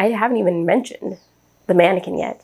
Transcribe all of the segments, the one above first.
I haven't even mentioned the mannequin yet.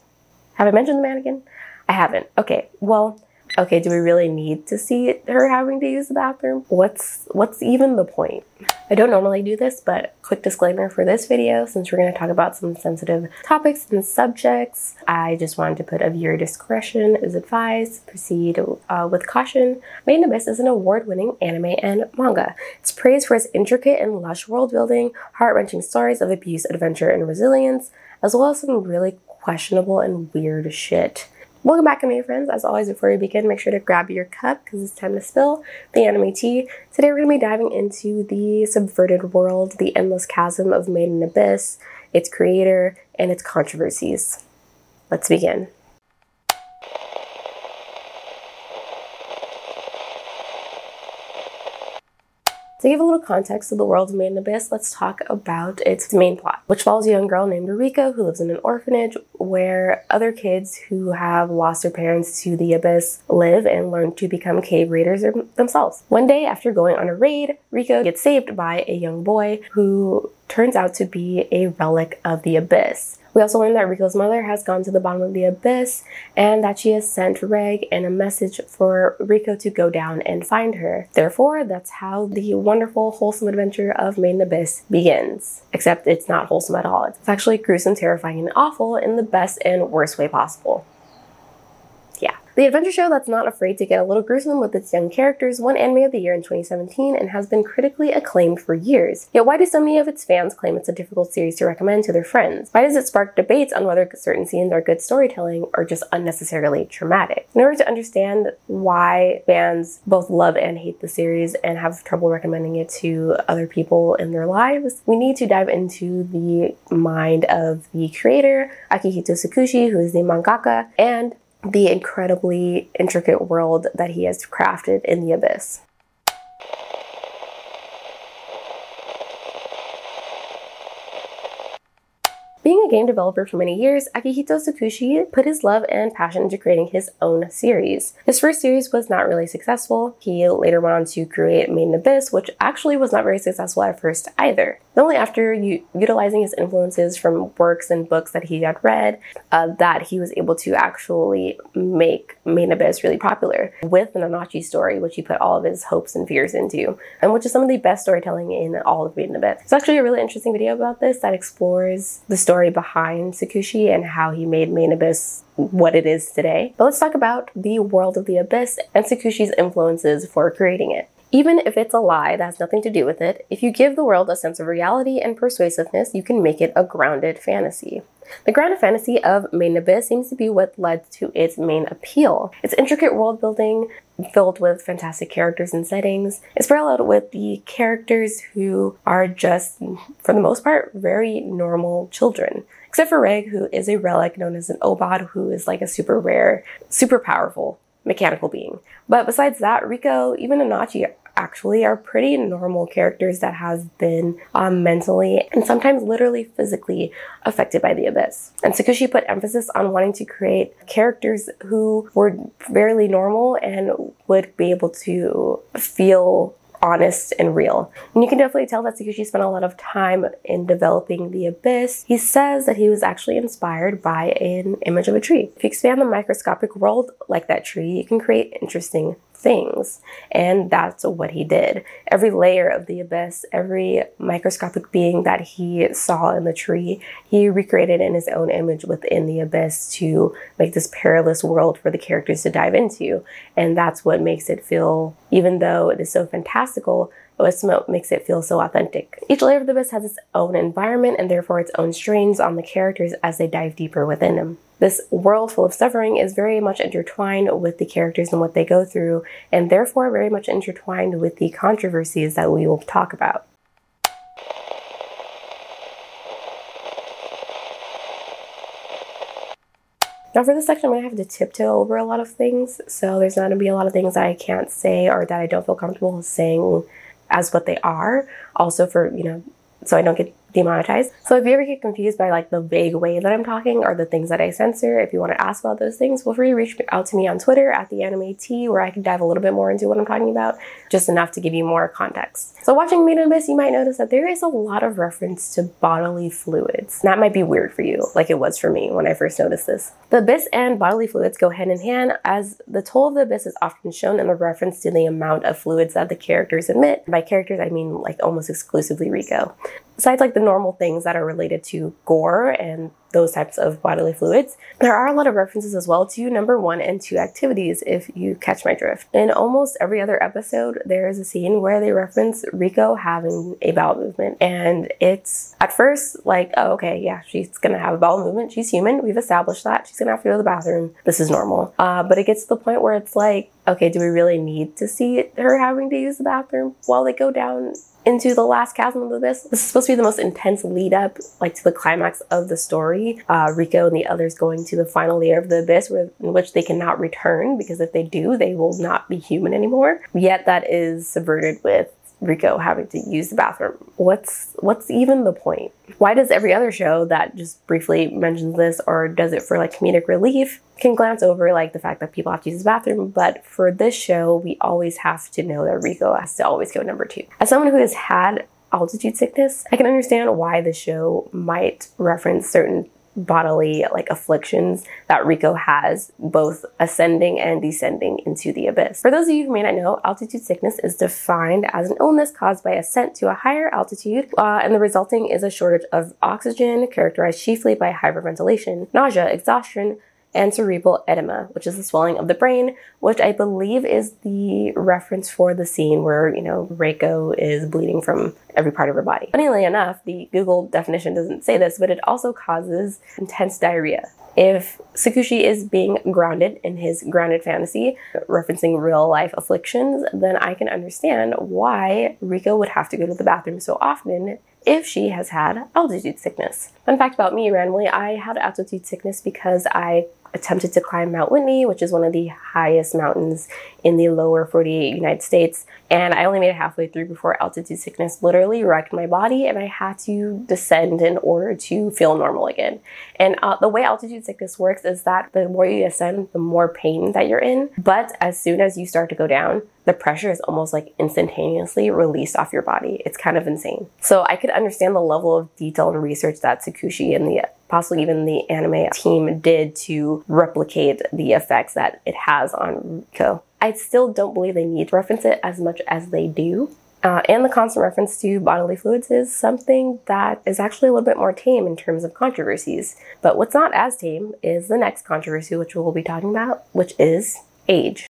Have I mentioned the mannequin? I haven't. Okay, well, okay, do we really need to see her having to use the bathroom? What's what's even the point? I don't normally do this, but quick disclaimer for this video, since we're going to talk about some sensitive topics and subjects, I just wanted to put a viewer discretion is advised. Proceed uh, with caution. Made in Abyss is an award-winning anime and manga. It's praised for its intricate and lush world building, heart-wrenching stories of abuse, adventure, and resilience, as well as some really questionable and weird shit. Welcome back, anime friends. As always, before we begin, make sure to grab your cup because it's time to spill the anime tea. Today, we're going to be diving into the subverted world, the endless chasm of Made in Abyss, its creator, and its controversies. Let's begin. To give a little context to the world of in Abyss, let's talk about its main plot, which follows a young girl named Riko who lives in an orphanage where other kids who have lost their parents to the abyss live and learn to become cave raiders themselves. One day, after going on a raid, Riko gets saved by a young boy who turns out to be a relic of the abyss. We also learned that Riko's mother has gone to the bottom of the abyss and that she has sent Reg and a message for Riko to go down and find her. Therefore, that's how the wonderful, wholesome adventure of Made in Abyss begins. Except it's not wholesome at all. It's actually gruesome, terrifying, and awful in the best and worst way possible. The adventure show that's not afraid to get a little gruesome with its young characters won Anime of the Year in 2017 and has been critically acclaimed for years. Yet why do so many of its fans claim it's a difficult series to recommend to their friends? Why does it spark debates on whether certain scenes are good storytelling or just unnecessarily traumatic? In order to understand why fans both love and hate the series and have trouble recommending it to other people in their lives, we need to dive into the mind of the creator, Akihito Tsukushi, who is the mangaka, and the incredibly intricate world that he has crafted in the abyss. Being a game developer for many years, Akihito Tsukushi put his love and passion into creating his own series. His first series was not really successful. He later went on to create Made in Abyss, which actually was not very successful at first either. Only after u- utilizing his influences from works and books that he had read, uh, that he was able to actually make Abyss really popular with the Nanachi story, which he put all of his hopes and fears into, and which is some of the best storytelling in all of Abyss. It's actually a really interesting video about this that explores the story behind Tsukushi and how he made Abyss what it is today. But let's talk about the world of the Abyss and Tsukushi's influences for creating it. Even if it's a lie that has nothing to do with it, if you give the world a sense of reality and persuasiveness, you can make it a grounded fantasy. The grounded fantasy of Abyss seems to be what led to its main appeal. Its intricate world building, filled with fantastic characters and settings, is paralleled with the characters who are just, for the most part, very normal children. Except for Reg, who is a relic known as an Aubade, who is like a super rare, super powerful mechanical being. But besides that, Riko, even Nanachi actually are pretty normal characters that have been um, mentally and sometimes literally physically affected by the abyss. And Tsukushi put emphasis on wanting to create characters who were fairly normal and would be able to feel honest and real. And you can definitely tell that Tsukushi spent a lot of time in developing the abyss. He says that he was actually inspired by an image of a tree. If you expand the microscopic world like that tree, you can create interesting things. And that's what he did. Every layer of the abyss, every microscopic being that he saw in the tree, he recreated in his own image within the abyss to make this perilous world for the characters to dive into. And that's what makes it feel, even though it is so fantastical, what makes it feel so authentic. Each layer of the abyss has its own environment and therefore its own strains on the characters as they dive deeper within them. This world full of suffering is very much intertwined with the characters and what they go through, and therefore very much intertwined with the controversies that we will talk about. Now for this section, I'm gonna have to tiptoe over a lot of things. So there's not gonna be a lot of things I can't say or that I don't feel comfortable saying as what they are. Also for, you know, so I don't get demonetized. So if you ever get confused by like the vague way that I'm talking or the things that I censor, if you want to ask about those things, feel free to reach out to me on Twitter at the anime Tea, where I can dive a little bit more into what I'm talking about, just enough to give you more context. So watching Made in Abyss, you might notice that there is a lot of reference to bodily fluids. That might be weird for you, like it was for me when I first noticed this. The abyss and bodily fluids go hand in hand, as the toll of the abyss is often shown in the reference to the amount of fluids that the characters emit. By characters, I mean like almost exclusively Riko. Besides like the normal things that are related to gore and those types of bodily fluids, there are a lot of references as well to number one and two activities, if you catch my drift. In almost every other episode, there is a scene where they reference Riko having a bowel movement. And it's at first like, oh, okay, yeah, she's gonna have a bowel movement. She's human. We've established that. She's gonna have to go to the bathroom. This is normal. Uh, but it gets to the point where it's like, okay, do we really need to see her having to use the bathroom while they go down into the last chasm of the abyss. This is supposed to be the most intense lead up, like to the climax of the story. Uh, Riko and the others going to the final layer of the abyss, where, in which they cannot return because if they do, they will not be human anymore. Yet that is subverted with Riko having to use the bathroom. What's what's even the point? Why does every other show that just briefly mentions this or does it for like comedic relief can glance over like the fact that people have to use the bathroom, but for this show, we always have to know that Riko has to always go number two. As someone who has had altitude sickness, I can understand why the show might reference certain bodily like afflictions that Riko has, both ascending and descending into the abyss. For those of you who may not know, altitude sickness is defined as an illness caused by ascent to a higher altitude, uh, and the resulting is a shortage of oxygen characterized chiefly by hyperventilation, nausea, exhaustion, and cerebral edema, which is the swelling of the brain, which I believe is the reference for the scene where, you know, Reiko is bleeding from every part of her body. Funnily enough, the Google definition doesn't say this, but it also causes intense diarrhea. If Tsukushi is being grounded in his grounded fantasy, referencing real life afflictions, then I can understand why Riko would have to go to the bathroom so often if she has had altitude sickness. Fun fact about me randomly, I had altitude sickness because I attempted to climb Mount Whitney, which is one of the highest mountains in the lower 48 United States. And I only made it halfway through before altitude sickness literally wrecked my body, and I had to descend in order to feel normal again. And uh, the way altitude sickness works is that the more you ascend, the more pain that you're in. But as soon as you start to go down, the pressure is almost like instantaneously released off your body. It's kind of insane. So I could understand the level of detail and research that Tsukushi and the possibly even the anime team did to replicate the effects that it has on Riko. I still don't believe they need to reference it as much as they do. Uh, and the constant reference to bodily fluids is something that is actually a little bit more tame in terms of controversies. But what's not as tame is the next controversy, which we'll be talking about, which is age.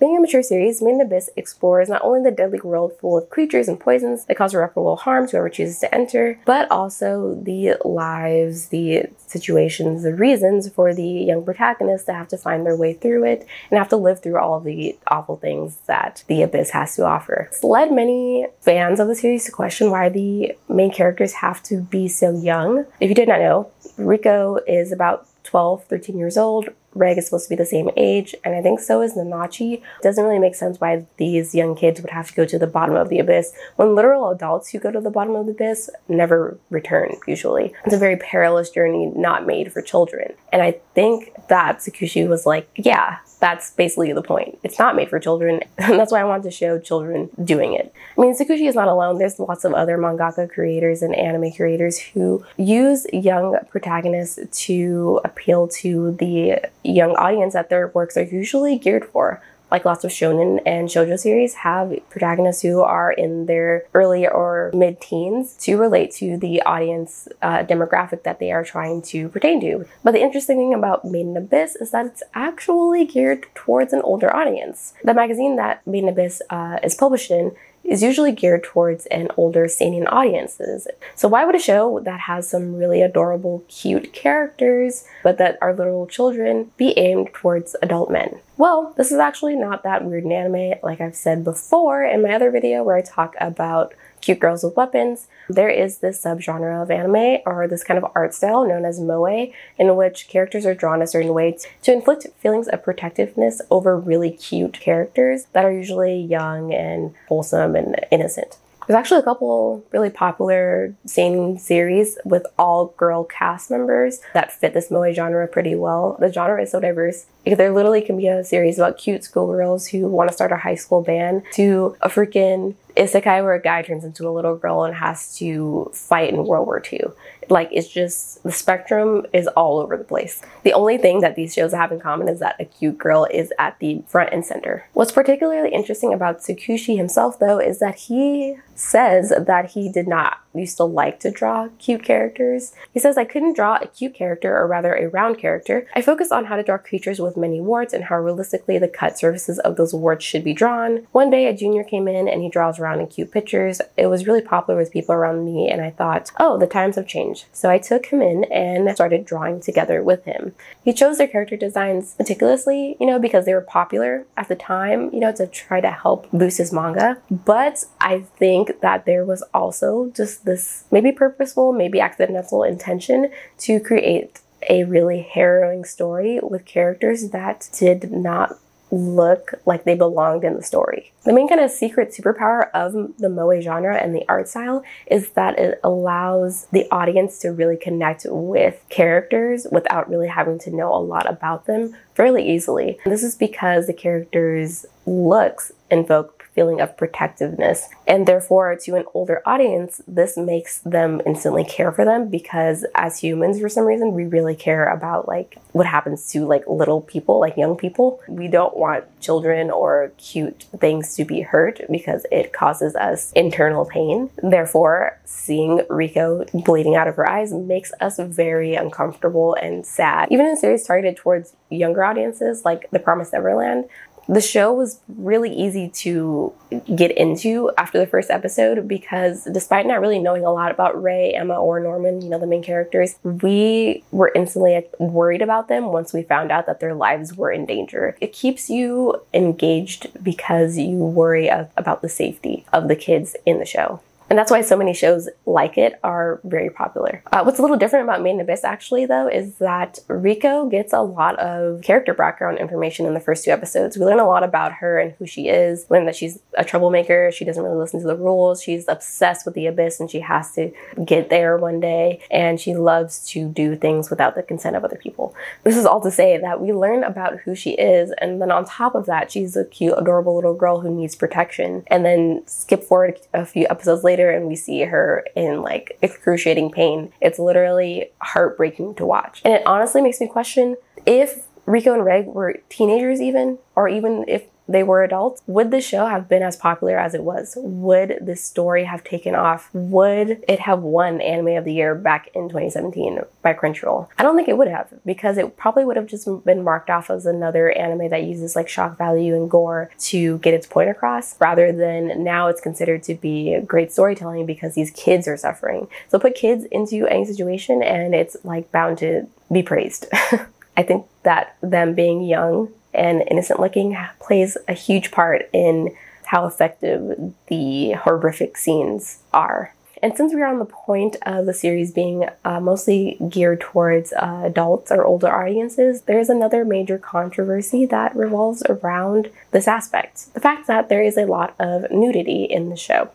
Being a mature series, Made in Abyss explores not only the deadly world full of creatures and poisons that cause irreparable harm to whoever chooses to enter, but also the lives, the situations, the reasons for the young protagonists to have to find their way through it and have to live through all of the awful things that the Abyss has to offer. It's led many fans of the series to question why the main characters have to be so young. If you did not know, Riko is about 12, 13 years old. Reg is supposed to be the same age, and I think so is Nanachi. Doesn't really make sense why these young kids would have to go to the bottom of the abyss when literal adults who go to the bottom of the abyss never return, usually. It's a very perilous journey not made for children. And I think that Tsukushi was like, yeah, that's basically the point. It's not made for children, and that's why I want to show children doing it. I mean, Tsukushi is not alone. There's lots of other mangaka creators and anime creators who use young protagonists to appeal to the young audience that their works are usually geared for like lots of shonen and shoujo series, have protagonists who are in their early or mid teens to relate to the audience uh, demographic that they are trying to pertain to. But the interesting thing about Made in Abyss is that it's actually geared towards an older audience. The magazine that Made in Abyss uh, is published in is usually geared towards an older seinen audiences. So why would a show that has some really adorable, cute characters, but that are little children, be aimed towards adult men? Well, this is actually not that weird in anime, like I've said before in my other video where I talk about cute girls with weapons. There is this subgenre of anime or this kind of art style known as moe, in which characters are drawn a certain way to inflict feelings of protectiveness over really cute characters that are usually young and wholesome and innocent. There's actually a couple really popular seinen series with all girl cast members that fit this moe genre pretty well. The genre is so diverse. There literally can be a series about cute schoolgirls who want to start a high school band to a freaking isekai where a guy turns into a little girl and has to fight in World War II. Like it's just the spectrum is all over the place. The only thing that these shows have in common is that a cute girl is at the front and center. What's particularly interesting about Tsukushi himself though is that he says that he did not used to like to draw cute characters. He says I couldn't draw a cute character or rather a round character. I focused on how to draw creatures with many warts and how realistically the cut surfaces of those warts should be drawn. One day a junior came in and he draws around in cute pictures. It was really popular with people around me and I thought, oh, the times have changed. So I took him in and started drawing together with him. He chose their character designs meticulously, you know, because they were popular at the time, you know, to try to help boost his manga. But I think that there was also just this maybe purposeful, maybe accidental intention to create a really harrowing story with characters that did not look like they belonged in the story. The main kind of secret superpower of the moe genre and the art style is that it allows the audience to really connect with characters without really having to know a lot about them fairly easily. And this is because the characters' looks invoke feeling of protectiveness. And therefore, to an older audience, this makes them instantly care for them because as humans, for some reason, we really care about like what happens to like little people, like young people. We don't want children or cute things to be hurt because it causes us internal pain. Therefore, seeing Riko bleeding out of her eyes makes us very uncomfortable and sad. Even in series targeted towards younger audiences like The Promised Neverland, the show was really easy to get into after the first episode because despite not really knowing a lot about Ray, Emma, or Norman, you know, the main characters, we were instantly worried about them once we found out that their lives were in danger. It keeps you engaged because you worry about the safety of the kids in the show. And that's why so many shows like it are very popular. Uh, what's a little different about Made in Abyss, actually, though, is that Riko gets a lot of character background information in the first two episodes. We learn a lot about her and who she is. Learn that she's a troublemaker. She doesn't really listen to the rules. She's obsessed with the abyss and she has to get there one day. And she loves to do things without the consent of other people. This is all to say that we learn about who she is. And then on top of that, she's a cute, adorable little girl who needs protection. And then skip forward a few episodes later later and we see her in like excruciating pain. It's literally heartbreaking to watch. And it honestly makes me question if Riko and Reg were teenagers even, or even if they were adults, would the show have been as popular as it was? Would this story have taken off? Would it have won Anime of the Year back in 2017 by Crunchyroll? I don't think it would have because it probably would have just been marked off as another anime that uses like shock value and gore to get its point across rather than now it's considered to be great storytelling because these kids are suffering. So put kids into any situation and it's like bound to be praised. I think that them being young and innocent looking plays a huge part in how effective the horrific scenes are. And since we're on the point of the series being uh, mostly geared towards uh, adults or older audiences, there's another major controversy that revolves around this aspect the fact that there is a lot of nudity in the show.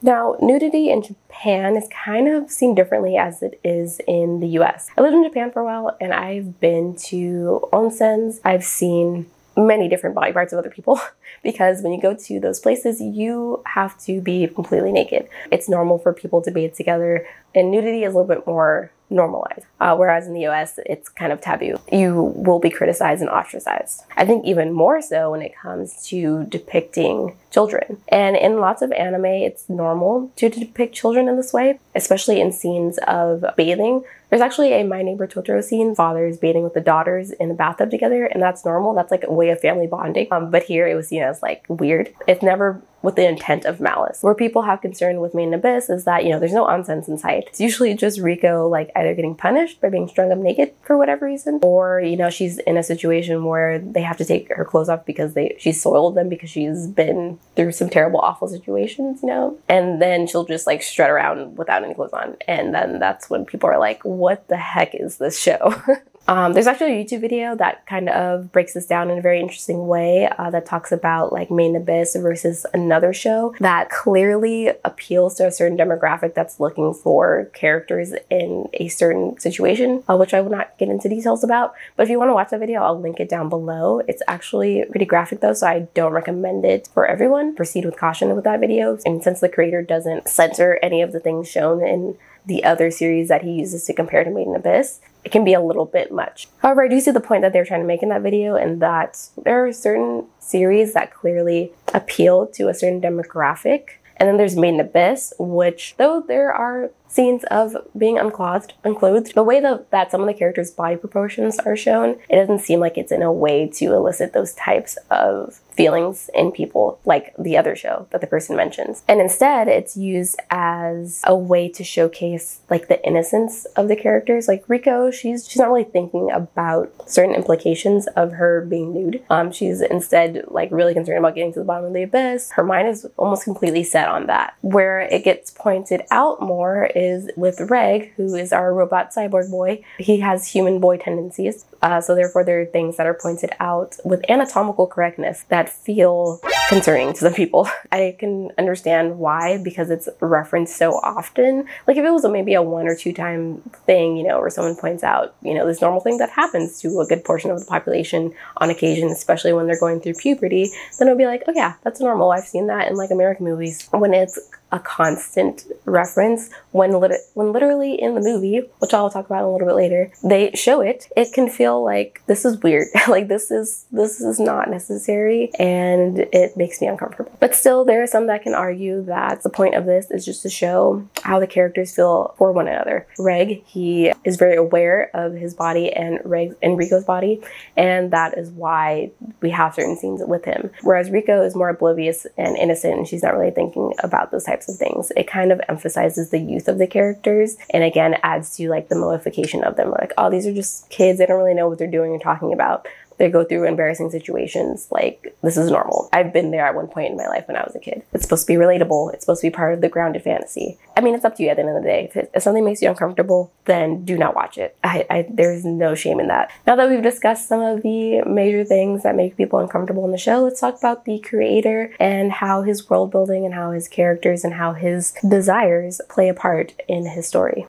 Now, nudity in Japan is kind of seen differently as it is in the US. I lived in Japan for a while and I've been to onsens. I've seen many different body parts of other people because when you go to those places, you have to be completely naked. It's normal for people to bathe together, and nudity is a little bit more normalized. Uh, whereas in the US, it's kind of taboo. You will be criticized and ostracized. I think even more so when it comes to depicting children. And in lots of anime, it's normal to depict children in this way, especially in scenes of bathing. There's actually a My Neighbor Totoro scene. Father is bathing with the daughters in the bathtub together, and that's normal. That's like a way of family bonding. Um, but here it was seen as like weird. It's never with the intent of malice. Where people have concern with Made in Abyss is that, you know, there's no nonsense in sight. It's usually just Riko, like either getting punished by being strung up naked for whatever reason, or, you know, she's in a situation where they have to take her clothes off because they she soiled them because she's been through some terrible, awful situations, you know? And then she'll just like strut around without any clothes on. And then that's when people are like, what the heck is this show? Um, there's actually a YouTube video that kind of breaks this down in a very interesting way uh, that talks about like Made in Abyss versus another show that clearly appeals to a certain demographic that's looking for characters in a certain situation, uh, which I will not get into details about. But if you want to watch that video, I'll link it down below. It's actually pretty graphic though, so I don't recommend it for everyone. Proceed with caution with that video. And since the creator doesn't censor any of the things shown in the other series that he uses to compare to Made in Abyss, it can be a little bit much. However, I do see the point that they're trying to make in that video, and that there are certain series that clearly appeal to a certain demographic. And then there's Made in Abyss, which, though there are scenes of being unclothed, unclothed, the way that, that some of the characters' body proportions are shown, it doesn't seem like it's in a way to elicit those types of feelings in people like the other show that the person mentions. And instead, it's used as a way to showcase like the innocence of the characters. Like Riko, she's she's not really thinking about certain implications of her being nude. Um, she's instead like really concerned about getting to the bottom of the abyss. Her mind is almost completely set on that. Where it gets pointed out more is with Reg, who is our robot cyborg boy. He has human boy tendencies. Uh, so therefore, there are things that are pointed out with anatomical correctness that feel concerning to some people. I can understand why because it's referenced so often. Like if it was a, maybe a one or two time thing, you know, where someone points out, you know, this normal thing that happens to a good portion of the population on occasion, especially when they're going through puberty, then it'll be like, oh yeah, that's normal. I've seen that in like American movies. When it's a constant reference when lit- when literally in the movie, which I'll talk about a little bit later, they show it. It can feel like this is weird. like this is this is not necessary and it makes me uncomfortable. But still there are some that can argue that the point of this is just to show how the characters feel for one another. Reg, he is very aware of his body and Reg and Riko's body, and that is why we have certain scenes with him. Whereas Riko is more oblivious and innocent and she's not really thinking about those types types of things. It kind of emphasizes the youth of the characters and again adds to like the modification of them. Like, oh, these are just kids. They don't really know what they're doing or talking about they go through embarrassing situations. Like, this is normal. I've been there at one point in my life when I was a kid. It's supposed to be relatable. It's supposed to be part of the grounded fantasy. I mean, it's up to you at the end of the day. If, it, if something makes you uncomfortable, then do not watch it. I, I, there's no shame in that. Now that we've discussed some of the major things that make people uncomfortable in the show, let's talk about the creator and how his world building and how his characters and how his desires play a part in his story.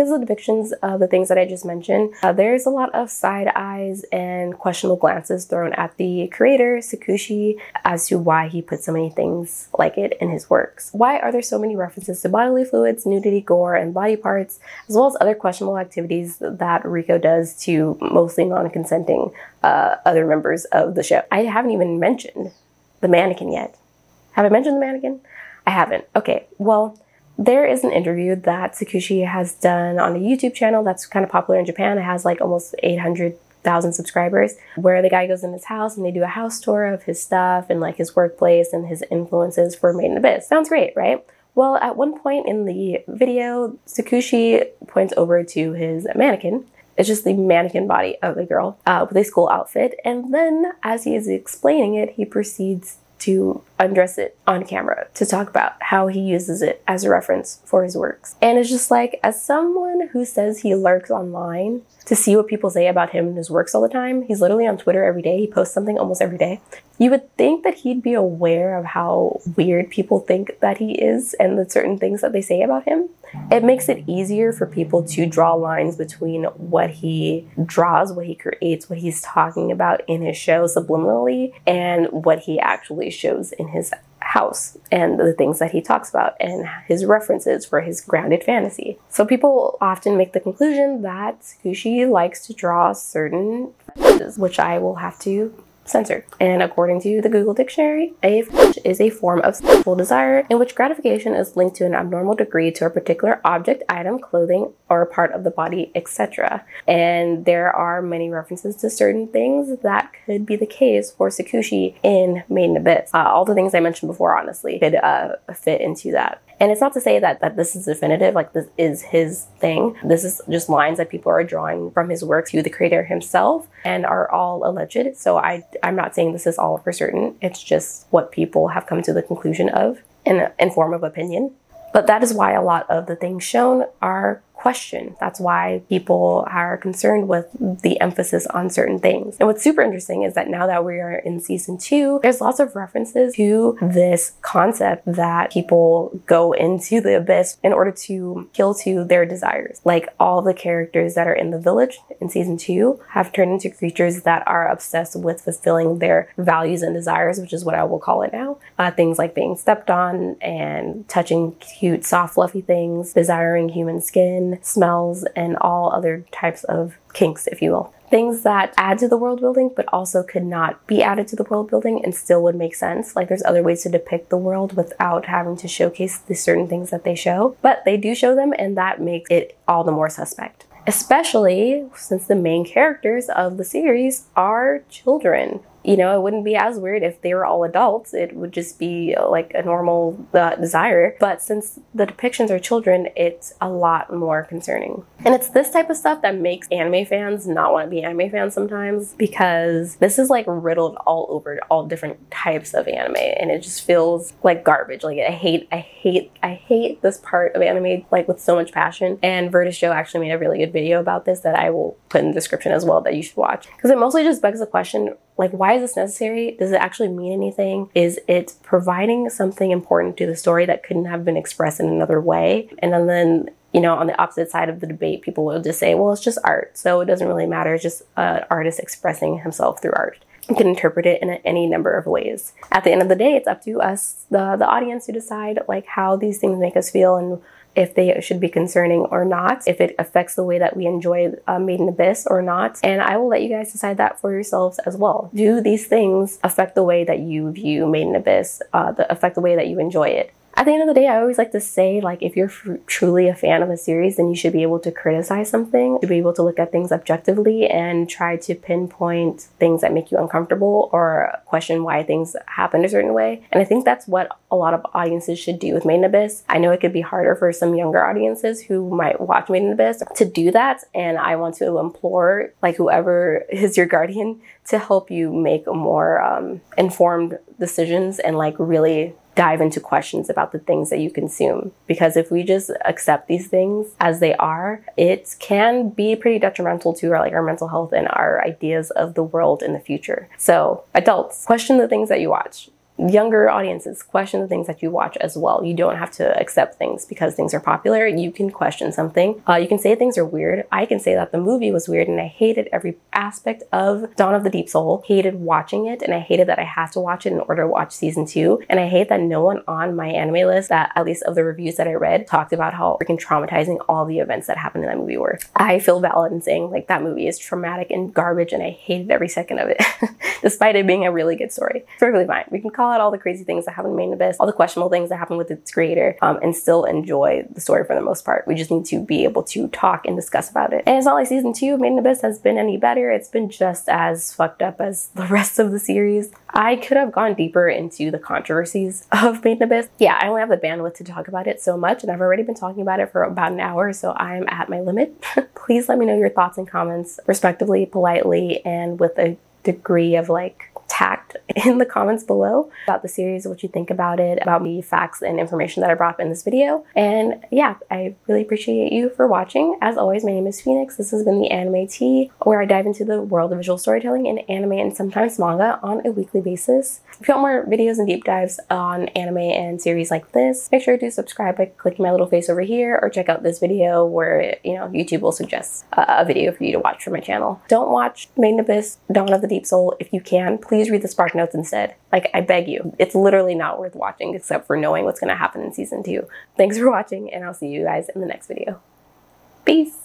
Because of the depictions of the things that I just mentioned, uh, there's a lot of side eyes and questionable glances thrown at the creator, Tsukushi, as to why he put so many things like it in his works. Why are there so many references to bodily fluids, nudity, gore, and body parts, as well as other questionable activities that Riko does to mostly non consenting uh, other members of the show? I haven't even mentioned the mannequin yet. Have I mentioned the mannequin? I haven't. Okay, well, there is an interview that Tsukushi has done on a YouTube channel that's kind of popular in Japan. It has like almost 800,000 subscribers, where the guy goes in his house and they do a house tour of his stuff and like his workplace and his influences for Made in Abyss. Sounds great, right? Well, at one point in the video, Tsukushi points over to his mannequin. It's just the mannequin body of a girl uh, with a school outfit. And then, as he is explaining it, he proceeds to undress it on camera to talk about how he uses it as a reference for his works. And it's just like, as someone who says he lurks online to see what people say about him and his works all the time, he's literally on Twitter every day. He posts something almost every day. You would think that he'd be aware of how weird people think that he is and the certain things that they say about him. It makes it easier for people to draw lines between what he draws, what he creates, what he's talking about in his show subliminally, and what he actually shows in his house and the things that he talks about and his references for his grounded fantasy. So people often make the conclusion that Tsukushi likes to draw certain which I will have to censored. And according to the Google Dictionary, a is a form of sexual desire in which gratification is linked to an abnormal degree to a particular object, item, clothing, or part of the body, etc. And there are many references to certain things that could be the case for Tsukushi in Made in Abyss. Uh, all the things I mentioned before, honestly, could uh, fit into that. And it's not to say that, that this is definitive, like this is his thing. This is just lines that people are drawing from his work to the creator himself and are all alleged. So I, I'm not saying this is all for certain. It's just what people have come to the conclusion of in, in form of opinion. But that is why a lot of the things shown are question. That's why people are concerned with the emphasis on certain things. And what's super interesting is that now that we are in season two, there's lots of references to this concept that people go into the abyss in order to kill to their desires. Like all the characters that are in the village in season two have turned into creatures that are obsessed with fulfilling their values and desires, which is what I will call it now. Uh, things like being stepped on and touching cute, soft, fluffy things, desiring human skin, smells, and all other types of kinks, if you will. Things that add to the world building, but also could not be added to the world building and still would make sense. Like there's other ways to depict the world without having to showcase the certain things that they show, but they do show them, and that makes it all the more suspect especially since the main characters of the series are children you know, it wouldn't be as weird if they were all adults. It would just be like a normal uh, desire. But since the depictions are children, it's a lot more concerning. And it's this type of stuff that makes anime fans not want to be anime fans sometimes because this is like riddled all over all different types of anime and it just feels like garbage. Like I hate, I hate, I hate this part of anime like with so much passion. And Virtus Joe actually made a really good video about this that I will put in the description as well that you should watch because it mostly just begs the question like, why is this necessary? Does it actually mean anything? Is it providing something important to the story that couldn't have been expressed in another way? And then, then you know, on the opposite side of the debate, people will just say, well, it's just art. So it doesn't really matter. It's just an artist expressing himself through art. You can interpret it in any number of ways. At the end of the day, it's up to us, the, the audience, to decide like how these things make us feel and if they should be concerning or not, if it affects the way that we enjoy uh, Made in Abyss or not. And I will let you guys decide that for yourselves as well. Do these things affect the way that you view Made in Abyss, uh, the, affect the way that you enjoy it? At the end of the day, I always like to say, like, if you're f- truly a fan of a series, then you should be able to criticize something, to be able to look at things objectively and try to pinpoint things that make you uncomfortable or question why things happen a certain way. And I think that's what a lot of audiences should do with Made in Abyss. I know it could be harder for some younger audiences who might watch Made in Abyss to do that. And I want to implore, like, whoever is your guardian to help you make more um, informed decisions and, like, really dive into questions about the things that you consume. Because if we just accept these things as they are, it can be pretty detrimental to our like our mental health and our ideas of the world in the future. So adults, question the things that you watch younger audiences question the things that you watch as well. You don't have to accept things because things are popular. You can question something. Uh, you can say things are weird. I can say that the movie was weird and I hated every aspect of Dawn of the Deep Soul. Hated watching it and I hated that I had to watch it in order to watch season two. And I hate that no one on my anime list, that at least of the reviews that I read, talked about how freaking traumatizing all the events that happened in that movie were. I feel valid in saying like that movie is traumatic and garbage and I hated every second of it, despite it being a really good story. It's perfectly fine. We can call call all the crazy things that happen in Made in Abyss, all the questionable things that happen with its creator, um, and still enjoy the story for the most part. We just need to be able to talk and discuss about it. And it's not like season two of Made in Abyss has been any better. It's been just as fucked up as the rest of the series. I could have gone deeper into the controversies of Made in Abyss. Yeah, I only have the bandwidth to talk about it so much, and I've already been talking about it for about an hour, so I'm at my limit. Please let me know your thoughts and comments respectively, politely, and with a degree of like tact in the comments below about the series, what you think about it, about the facts and information that I brought up in this video. And yeah, I really appreciate you for watching. As always, my name is Phoenix. This has been the Anime Tea, where I dive into the world of visual storytelling in anime and sometimes manga on a weekly basis. If you want more videos and deep dives on anime and series like this, make sure to subscribe by clicking my little face over here or check out this video where, you know, YouTube will suggest a, video for you to watch from my channel. Don't watch Made in Abyss, Dawn of the Deep Soul if you can. Please read the Spark notes instead. Like, I beg you, it's literally not worth watching except for knowing what's going to happen in season two. Thanks for watching, and I'll see you guys in the next video. Peace.